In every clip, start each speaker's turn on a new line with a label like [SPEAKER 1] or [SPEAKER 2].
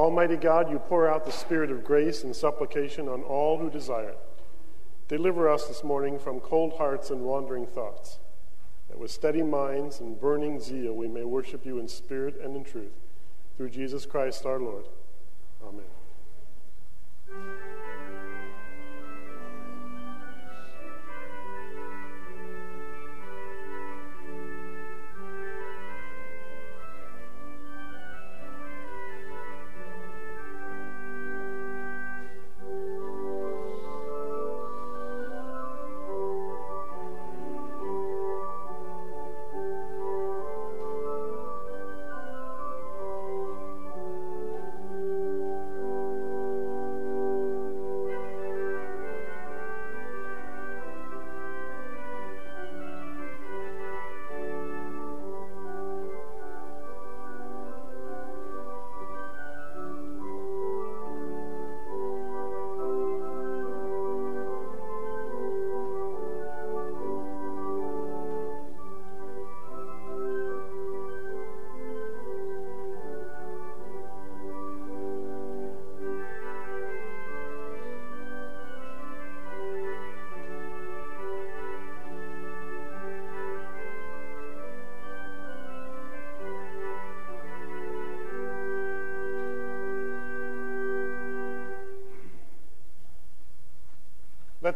[SPEAKER 1] Almighty God, you pour out the spirit of grace and supplication on all who desire it. Deliver us this morning from cold hearts and wandering thoughts, that with steady minds and burning zeal we may worship you in spirit and in truth. Through Jesus Christ our Lord. Amen.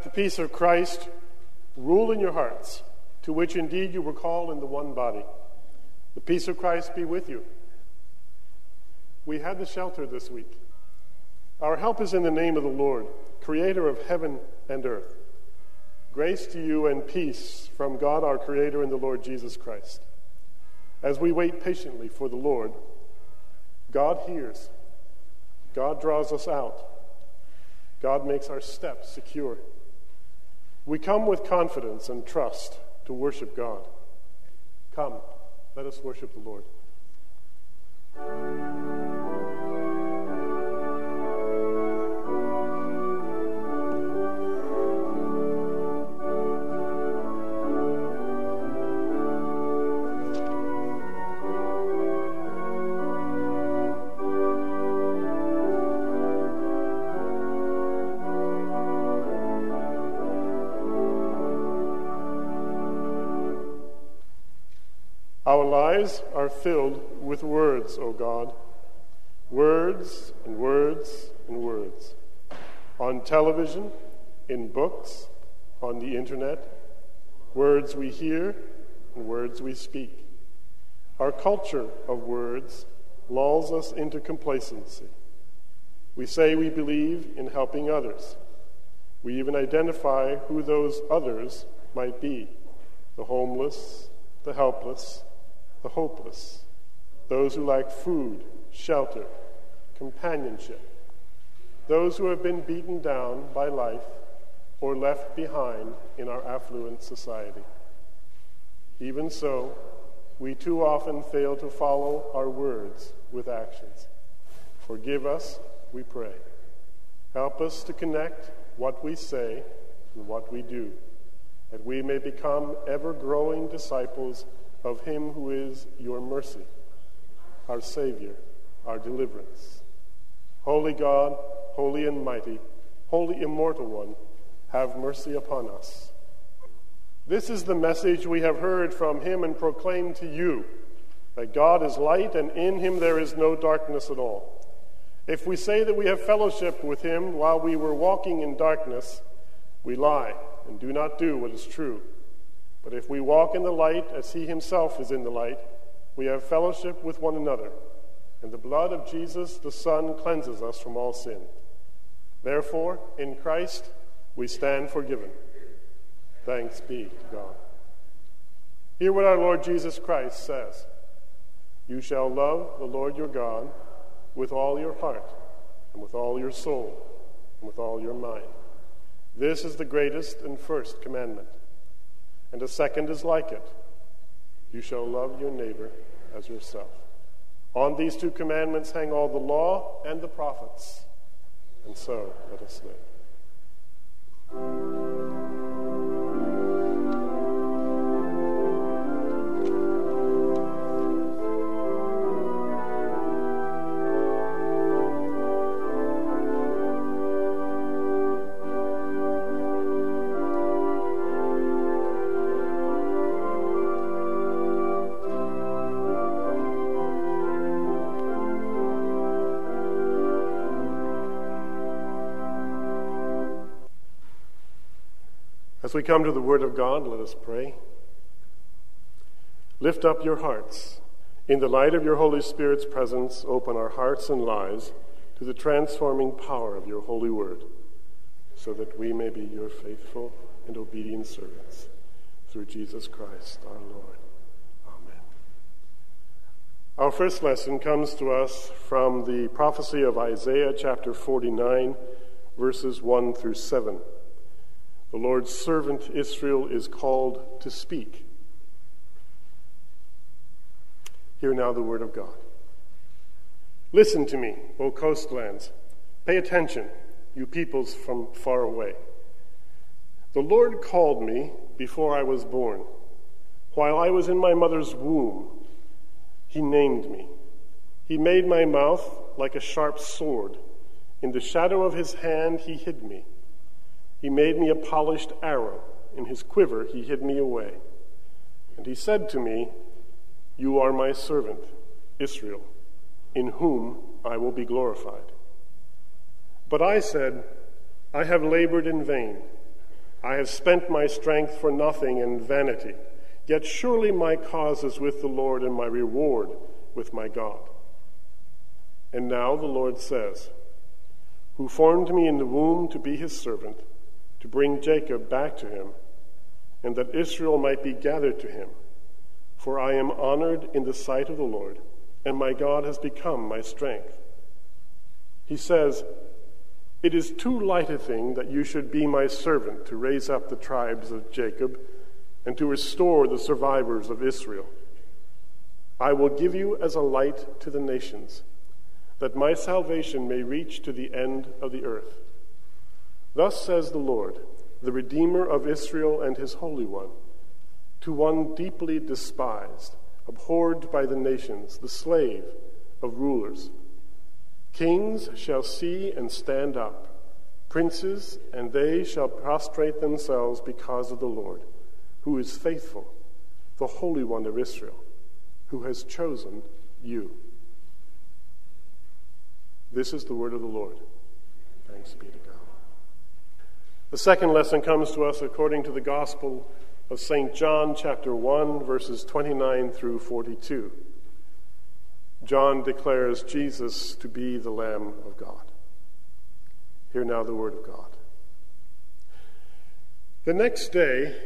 [SPEAKER 1] The peace of Christ rule in your hearts, to which indeed you were called in the one body. The peace of Christ be with you. We had the shelter this week. Our help is in the name of the Lord, creator of heaven and earth. Grace to you and peace from God our Creator and the Lord Jesus Christ. As we wait patiently for the Lord, God hears, God draws us out, God makes our steps secure. We come with confidence and trust to worship God. Come, let us worship the Lord. Our lives are filled with words, O God. Words and words and words. On television, in books, on the internet, words we hear and words we speak. Our culture of words lulls us into complacency. We say we believe in helping others. We even identify who those others might be the homeless, the helpless, the hopeless, those who lack food, shelter, companionship, those who have been beaten down by life or left behind in our affluent society. Even so, we too often fail to follow our words with actions. Forgive us, we pray. Help us to connect what we say and what we do, that we may become ever growing disciples of him who is your mercy, our Savior, our deliverance. Holy God, holy and mighty, holy immortal one, have mercy upon us. This is the message we have heard from him and proclaimed to you that God is light and in him there is no darkness at all. If we say that we have fellowship with him while we were walking in darkness, we lie and do not do what is true. But if we walk in the light as he himself is in the light, we have fellowship with one another, and the blood of Jesus the Son cleanses us from all sin. Therefore, in Christ, we stand forgiven. Thanks be to God. Hear what our Lord Jesus Christ says You shall love the Lord your God with all your heart, and with all your soul, and with all your mind. This is the greatest and first commandment. And a second is like it you shall love your neighbor as yourself. On these two commandments hang all the law and the prophets. And so let us live. As we come to the Word of God, let us pray. Lift up your hearts. In the light of your Holy Spirit's presence, open our hearts and lives to the transforming power of your holy word, so that we may be your faithful and obedient servants. Through Jesus Christ our Lord. Amen. Our first lesson comes to us from the prophecy of Isaiah chapter 49, verses 1 through 7. The Lord's servant Israel is called to speak. Hear now the word of God. Listen to me, O coastlands. Pay attention, you peoples from far away. The Lord called me before I was born. While I was in my mother's womb, He named me. He made my mouth like a sharp sword. In the shadow of His hand, He hid me. He made me a polished arrow. In His quiver, He hid me away. And He said to me, You are my servant, Israel in whom I will be glorified. But I said, I have labored in vain. I have spent my strength for nothing in vanity. Yet surely my cause is with the Lord and my reward with my God. And now the Lord says, Who formed me in the womb to be his servant, to bring Jacob back to him, and that Israel might be gathered to him. For I am honored in the sight of the Lord and my God has become my strength. He says, It is too light a thing that you should be my servant to raise up the tribes of Jacob and to restore the survivors of Israel. I will give you as a light to the nations, that my salvation may reach to the end of the earth. Thus says the Lord, the Redeemer of Israel and his Holy One, to one deeply despised abhorred by the nations, the slave of rulers. Kings shall see and stand up, princes, and they shall prostrate themselves because of the Lord, who is faithful, the Holy One of Israel, who has chosen you. This is the word of the Lord. Thanks be to God. The second lesson comes to us according to the Gospel of St. John chapter 1, verses 29 through 42. John declares Jesus to be the Lamb of God. Hear now the word of God. The next day,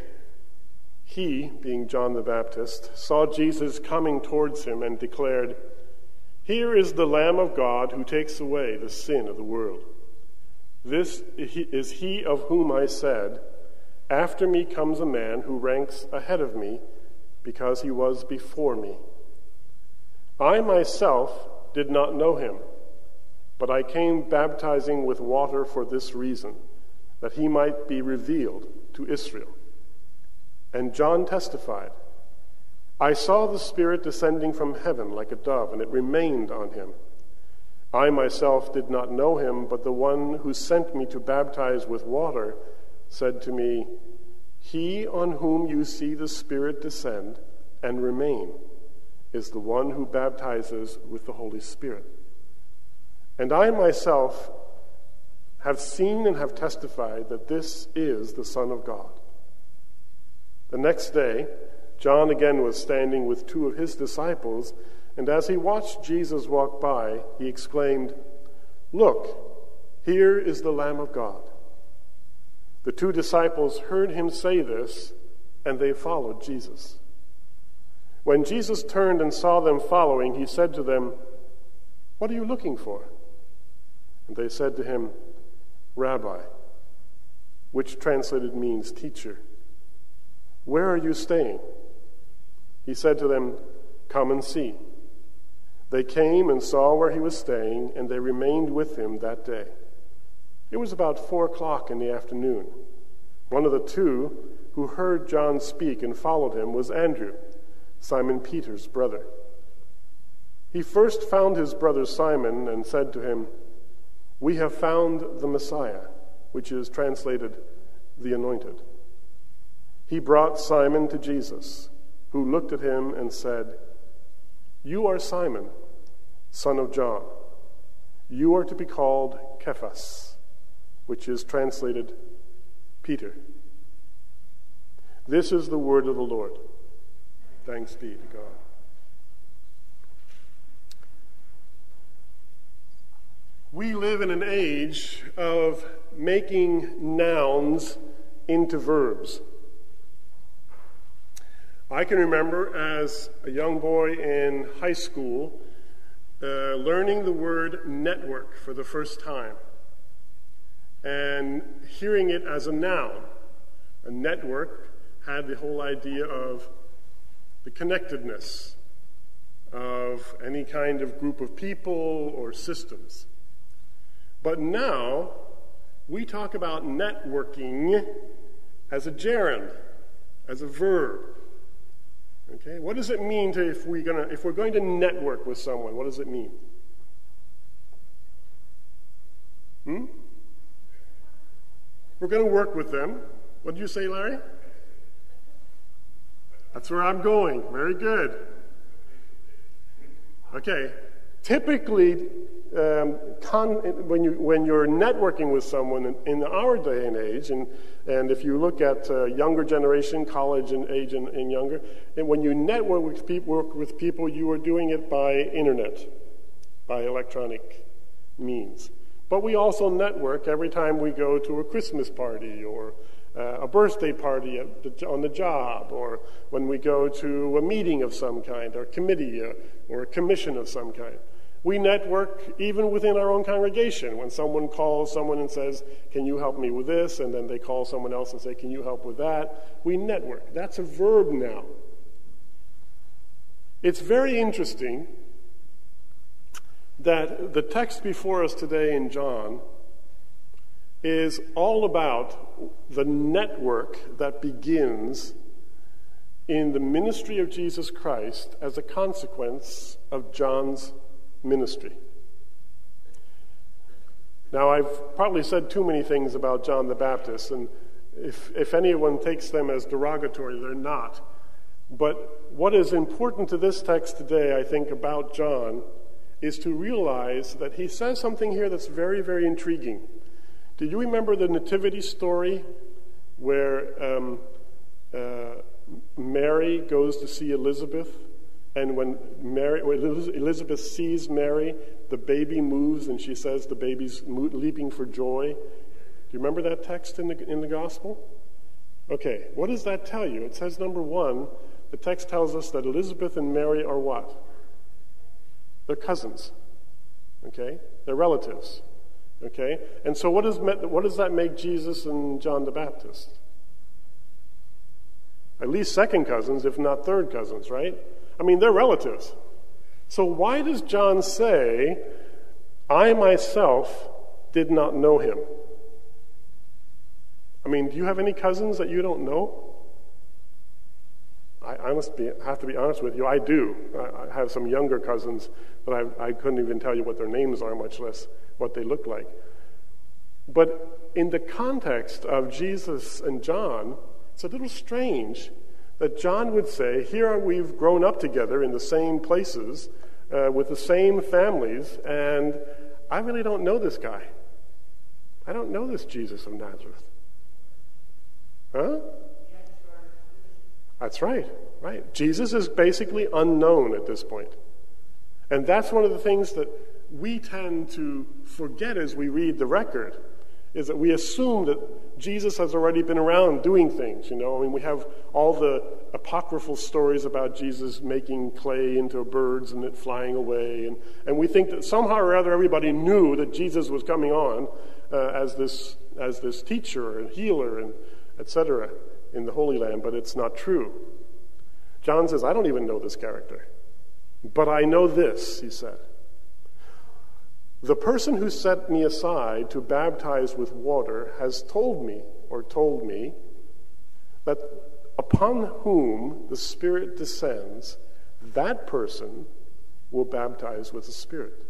[SPEAKER 1] he, being John the Baptist, saw Jesus coming towards him and declared, Here is the Lamb of God who takes away the sin of the world. This is he of whom I said, after me comes a man who ranks ahead of me because he was before me. I myself did not know him, but I came baptizing with water for this reason, that he might be revealed to Israel. And John testified I saw the Spirit descending from heaven like a dove, and it remained on him. I myself did not know him, but the one who sent me to baptize with water said to me, He on whom you see the Spirit descend and remain is the one who baptizes with the Holy Spirit. And I myself have seen and have testified that this is the Son of God. The next day, John again was standing with two of his disciples, and as he watched Jesus walk by, he exclaimed, Look, here is the Lamb of God. The two disciples heard him say this, and they followed Jesus. When Jesus turned and saw them following, he said to them, What are you looking for? And they said to him, Rabbi, which translated means teacher. Where are you staying? He said to them, Come and see. They came and saw where he was staying, and they remained with him that day. It was about four o'clock in the afternoon. One of the two who heard John speak and followed him was Andrew, Simon Peter's brother. He first found his brother Simon and said to him, We have found the Messiah, which is translated the Anointed. He brought Simon to Jesus, who looked at him and said, You are Simon, son of John. You are to be called Cephas which is translated Peter. This is the word of the Lord. Thanks be to God. We live in an age of making nouns into verbs. I can remember as a young boy in high school uh, learning the word network for the first time and hearing it as a noun. A network had the whole idea of the connectedness of any kind of group of people or systems. But now we talk about networking as a gerund, as a verb. Okay, what does it mean to if we're gonna if we're going to network with someone? What does it mean? Hmm? We're going to work with them. What did you say, Larry? That's where I'm going. Very good. Okay. Typically, um, con, when, you, when you're networking with someone in, in, our day and age, and, and if you look at uh, younger generation, college and age and, and younger, and when you network with, people, work with people, you are doing it by internet, by electronic means. But we also network every time we go to a Christmas party or uh, a birthday party the, on the job, or when we go to a meeting of some kind, or committee, uh, or a commission of some kind. We network even within our own congregation. When someone calls someone and says, Can you help me with this? And then they call someone else and say, Can you help with that? We network. That's a verb now. It's very interesting that the text before us today in John is all about the network that begins in the ministry of Jesus Christ as a consequence of John's ministry. Now, I've probably said too many things about John the Baptist, and if, if anyone takes them as derogatory, they're not. But what is important to this text today, I think, about John is to realize that he says something here that's very, very intriguing. Do you remember the nativity story where um, uh, Mary goes to see Elizabeth? And when, Mary, when Elizabeth sees Mary, the baby moves and she says the baby's leaping for joy. Do you remember that text in the, in the gospel? Okay, what does that tell you? It says, number one, the text tells us that Elizabeth and Mary are what? They're cousins. Okay? They're relatives. Okay? And so, what, is, what does that make Jesus and John the Baptist? At least second cousins, if not third cousins, right? I mean, they're relatives. So, why does John say, I myself did not know him? I mean, do you have any cousins that you don't know? I, I must be, have to be honest with you, I do. I, I have some younger cousins that I, I couldn't even tell you what their names are, much less what they look like. But in the context of Jesus and John, it's a little strange that John would say, Here we've grown up together in the same places uh, with the same families, and I really don't know this guy. I don't know this Jesus of Nazareth. Huh? That's right, right. Jesus is basically unknown at this point. And that's one of the things that we tend to forget as we read the record is that we assume that Jesus has already been around doing things, you know. I mean, we have all the apocryphal stories about Jesus making clay into birds and it flying away. And, and we think that somehow or other everybody knew that Jesus was coming on uh, as, this, as this teacher and healer and etc in the Holy Land, but it's not true. John says, I don't even know this character. But I know this, he said. The person who set me aside to baptize with water has told me, or told me, that upon whom the Spirit descends, that person will baptize with the Spirit.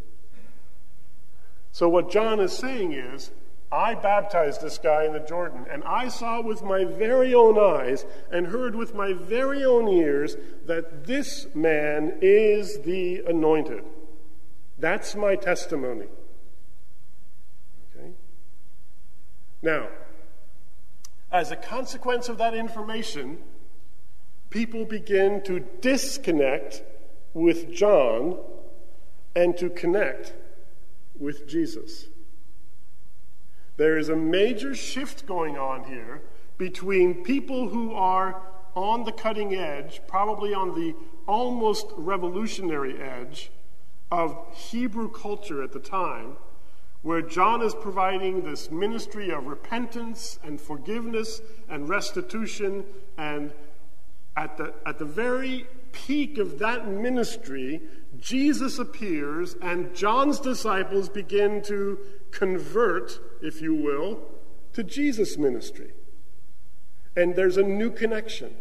[SPEAKER 1] So, what John is saying is, I baptized this guy in the Jordan, and I saw with my very own eyes and heard with my very own ears that this man is the anointed. That's my testimony. Okay? Now, As a consequence of that information, people begin to disconnect with John and to connect with Jesus. There is a major shift going on here between people who are on the cutting edge, probably on the almost revolutionary edge of Hebrew culture at the time, where John is providing this ministry of repentance and forgiveness and restitution. And at the, at the very peak of that ministry, Jesus appears, and John's disciples begin to convert, if you will, to Jesus' ministry. And there's a new connection.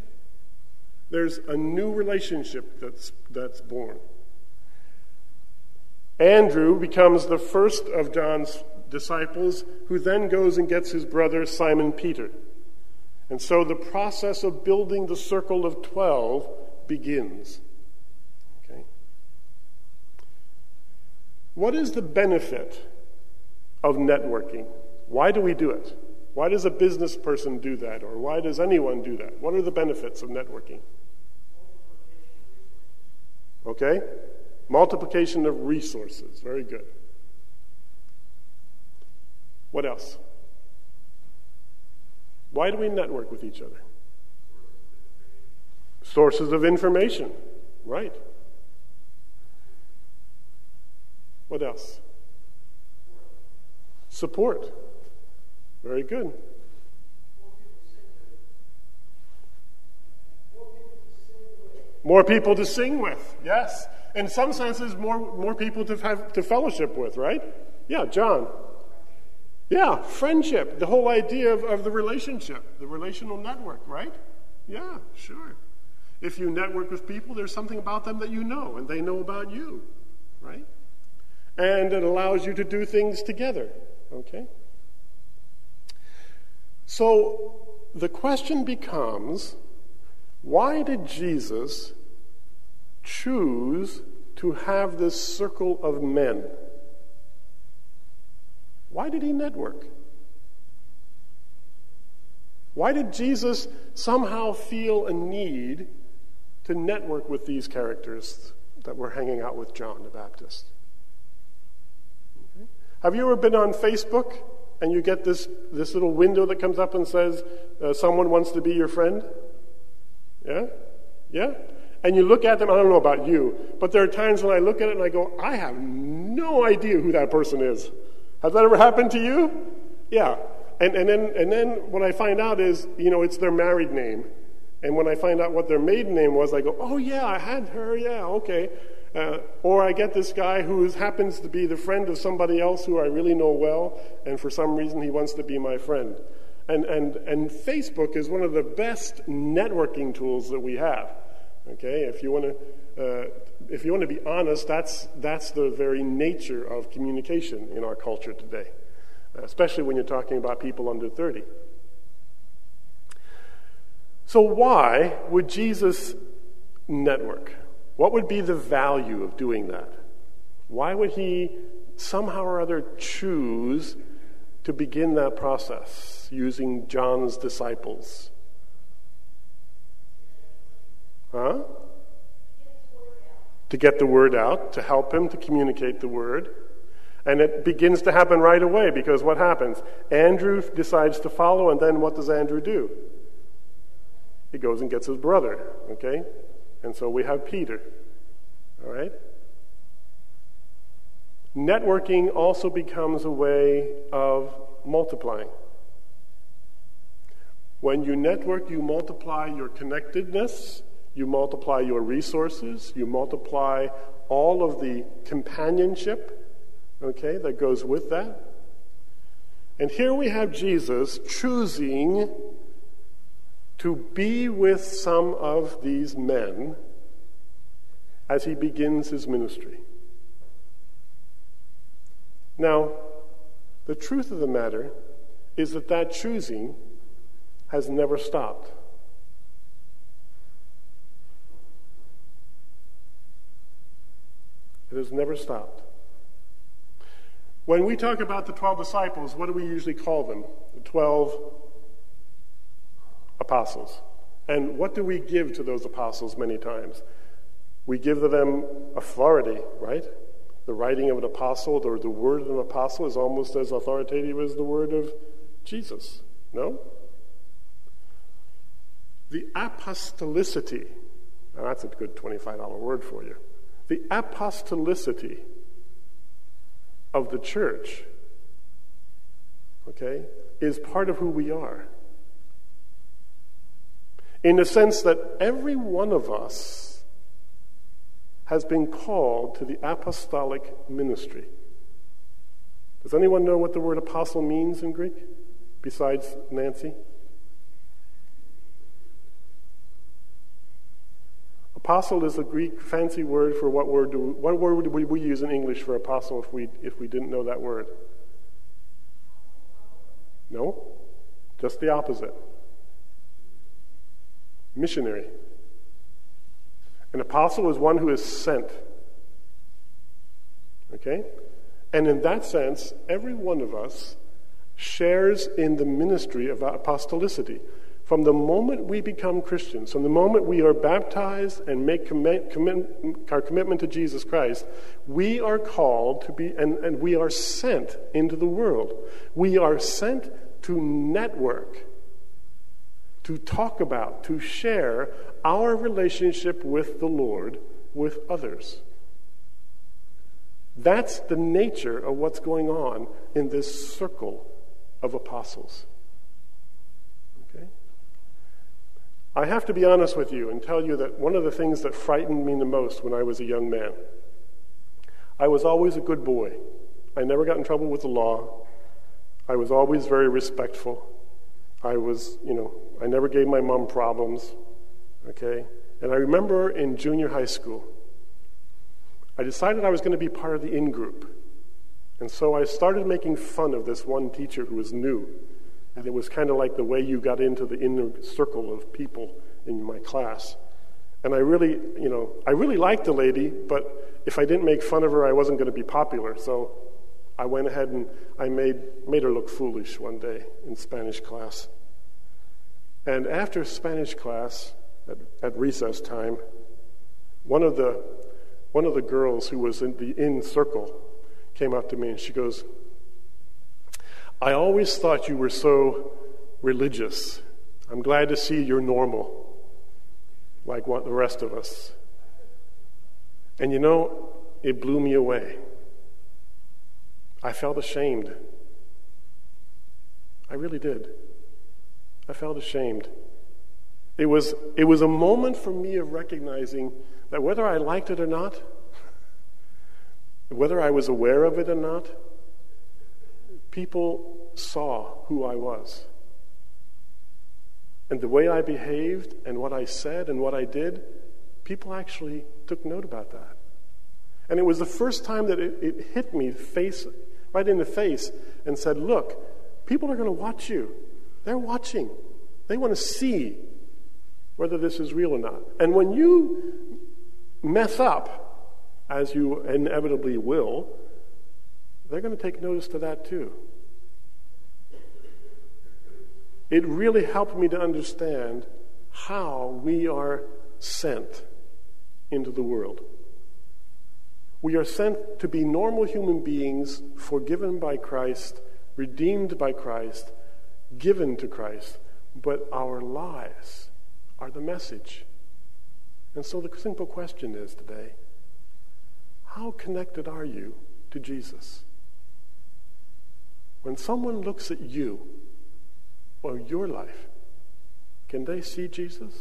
[SPEAKER 1] There's a new relationship that's, that's born. Andrew becomes the first of John's disciples, who then goes and gets his brother Simon Peter. And so the process of building the circle of 12 begins. Okay? What is the benefit of networking? Why do we do it? Why does a business person do that? Or why does anyone do that? What are the benefits of networking? Okay? Multiplication of resources. Very good. What else? Why do we network with each other? Sources of information. Right. What else? Support. Very good. More people to sing with, yes. In some senses, more, more people to have to fellowship with, right? Yeah, John. Yeah, friendship, the whole idea of, of the relationship, the relational network, right? Yeah, sure. If you network with people, there's something about them that you know, and they know about you, right? And it allows you to do things together, okay? So the question becomes why did Jesus choose to have this circle of men? Why did he network? Why did Jesus somehow feel a need to network with these characters that were hanging out with John the Baptist? Have you ever been on Facebook and you get this, this little window that comes up and says, uh, Someone wants to be your friend? Yeah? Yeah? And you look at them, I don't know about you, but there are times when I look at it and I go, I have no idea who that person is. Has that ever happened to you? Yeah. And, and, then, and then what I find out is, you know, it's their married name. And when I find out what their maiden name was, I go, oh, yeah, I had her, yeah, okay. Uh, or I get this guy who happens to be the friend of somebody else who I really know well, and for some reason he wants to be my friend. And, and, and Facebook is one of the best networking tools that we have. Okay, if you want to, uh, if you want to be honest, that's that's the very nature of communication in our culture today, especially when you're talking about people under thirty. So why would Jesus network? What would be the value of doing that? Why would he somehow or other choose to begin that process using John's disciples? Huh? To get the word out, to help him to communicate the word. And it begins to happen right away because what happens? Andrew decides to follow, and then what does Andrew do? He goes and gets his brother, okay? And so we have Peter, all right? Networking also becomes a way of multiplying. When you network, you multiply your connectedness you multiply your resources, you multiply all of the companionship, okay, that goes with that. And here we have Jesus choosing to be with some of these men as he begins his ministry. Now, the truth of the matter is that that choosing has never stopped. It has never stopped. When we talk about the 12 disciples, what do we usually call them? The 12 apostles. And what do we give to those apostles many times? We give to them authority, right? The writing of an apostle or the word of an apostle is almost as authoritative as the word of Jesus. No? The apostolicity, that's a good $25 word for you. The apostolicity of the church, okay, is part of who we are. In the sense that every one of us has been called to the apostolic ministry. Does anyone know what the word apostle means in Greek besides Nancy? Apostle is a Greek fancy word for what word do, what word would we use in English for apostle if we if we didn't know that word? No? Just the opposite. Missionary. An apostle is one who is sent. Okay? And in that sense, every one of us shares in the ministry of apostolicity. From the moment we become Christians, from the moment we are baptized and make commit, commit, our commitment to Jesus Christ, we are called to be, and, and we are sent into the world. We are sent to network, to talk about, to share our relationship with the Lord with others. That's the nature of what's going on in this circle of apostles. Okay? I have to be honest with you and tell you that one of the things that frightened me the most when I was a young man, I was always a good boy. I never got in trouble with the law. I was always very respectful. I was, you know, I never gave my mom problems. Okay? And I remember in junior high school, I decided I was going to be part of the in group. And so I started making fun of this one teacher who was new. And it was kind of like the way you got into the inner circle of people in my class. And I really, you know, I really liked the lady, but if I didn't make fun of her, I wasn't going to be popular. So I went ahead and I made, made her look foolish one day in Spanish class. And after Spanish class, at, at recess time, one of, the, one of the girls who was in the in circle came up to me and she goes, I always thought you were so religious. I'm glad to see you're normal, like what the rest of us. And you know, it blew me away. I felt ashamed. I really did. I felt ashamed. It was, it was a moment for me of recognizing that whether I liked it or not, whether I was aware of it or not, people saw who I was. And the way I behaved and what I said and what I did, people actually took note about that. And it was the first time that it, it hit me face, right in the face and said, Look, people are going to watch you. They're watching. They want to see whether this is real or not. And when you mess up, as you inevitably will, they're going to take notice to that too. It really helped me to understand how we are sent into the world. We are sent to be normal human beings, forgiven by Christ, redeemed by Christ, given to Christ, but our lives are the message. And so the simple question is today how connected are you to Jesus? When someone looks at you or your life, can they see Jesus?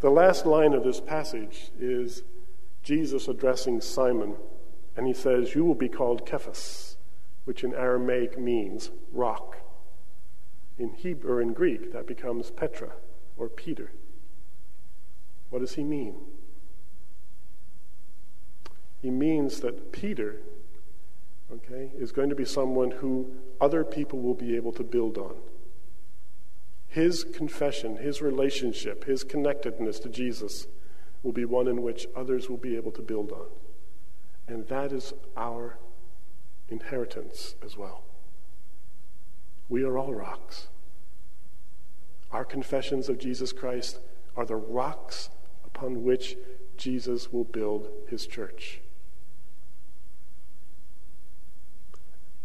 [SPEAKER 1] The last line of this passage is Jesus addressing Simon, and he says, You will be called Cephas, which in Aramaic means rock. In Hebrew or in Greek, that becomes Petra or Peter. What does he mean? He means that Peter, okay, is going to be someone who other people will be able to build on. His confession, his relationship, his connectedness to Jesus will be one in which others will be able to build on. And that is our inheritance as well. We are all rocks. Our confessions of Jesus Christ are the rocks upon which Jesus will build his church.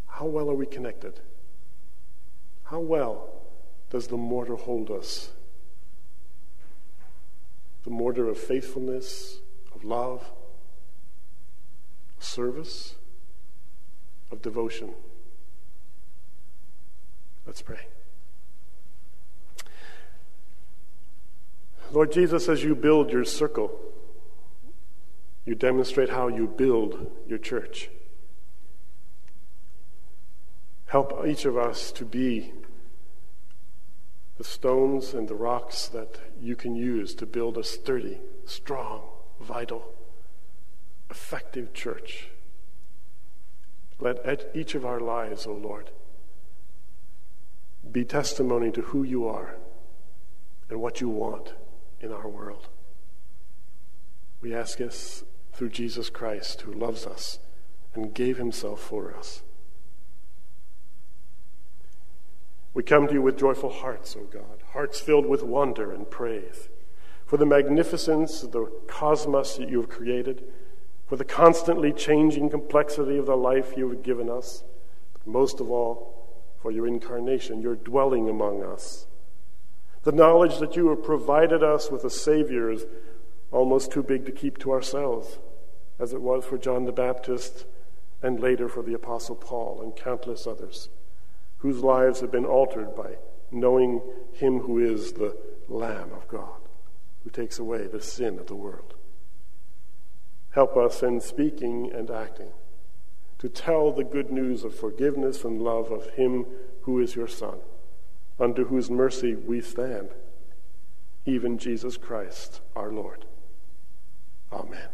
[SPEAKER 1] How well are we connected? How well does the mortar hold us? The mortar of faithfulness, of love, service, of devotion. Let's pray. Lord Jesus, as you build your circle, you demonstrate how you build your church. Help each of us to be the stones and the rocks that you can use to build a sturdy, strong, vital, effective church. Let each of our lives, O oh Lord, be testimony to who you are and what you want in our world. We ask this through Jesus Christ, who loves us and gave himself for us. We come to you with joyful hearts, O God, hearts filled with wonder and praise for the magnificence of the cosmos that you have created, for the constantly changing complexity of the life you have given us, but most of all, for your incarnation, your dwelling among us. The knowledge that you have provided us with a Savior is almost too big to keep to ourselves, as it was for John the Baptist and later for the Apostle Paul and countless others whose lives have been altered by knowing Him who is the Lamb of God, who takes away the sin of the world. Help us in speaking and acting to tell the good news of forgiveness and love of Him who is your Son, under whose mercy we stand, even Jesus Christ our Lord. Amen.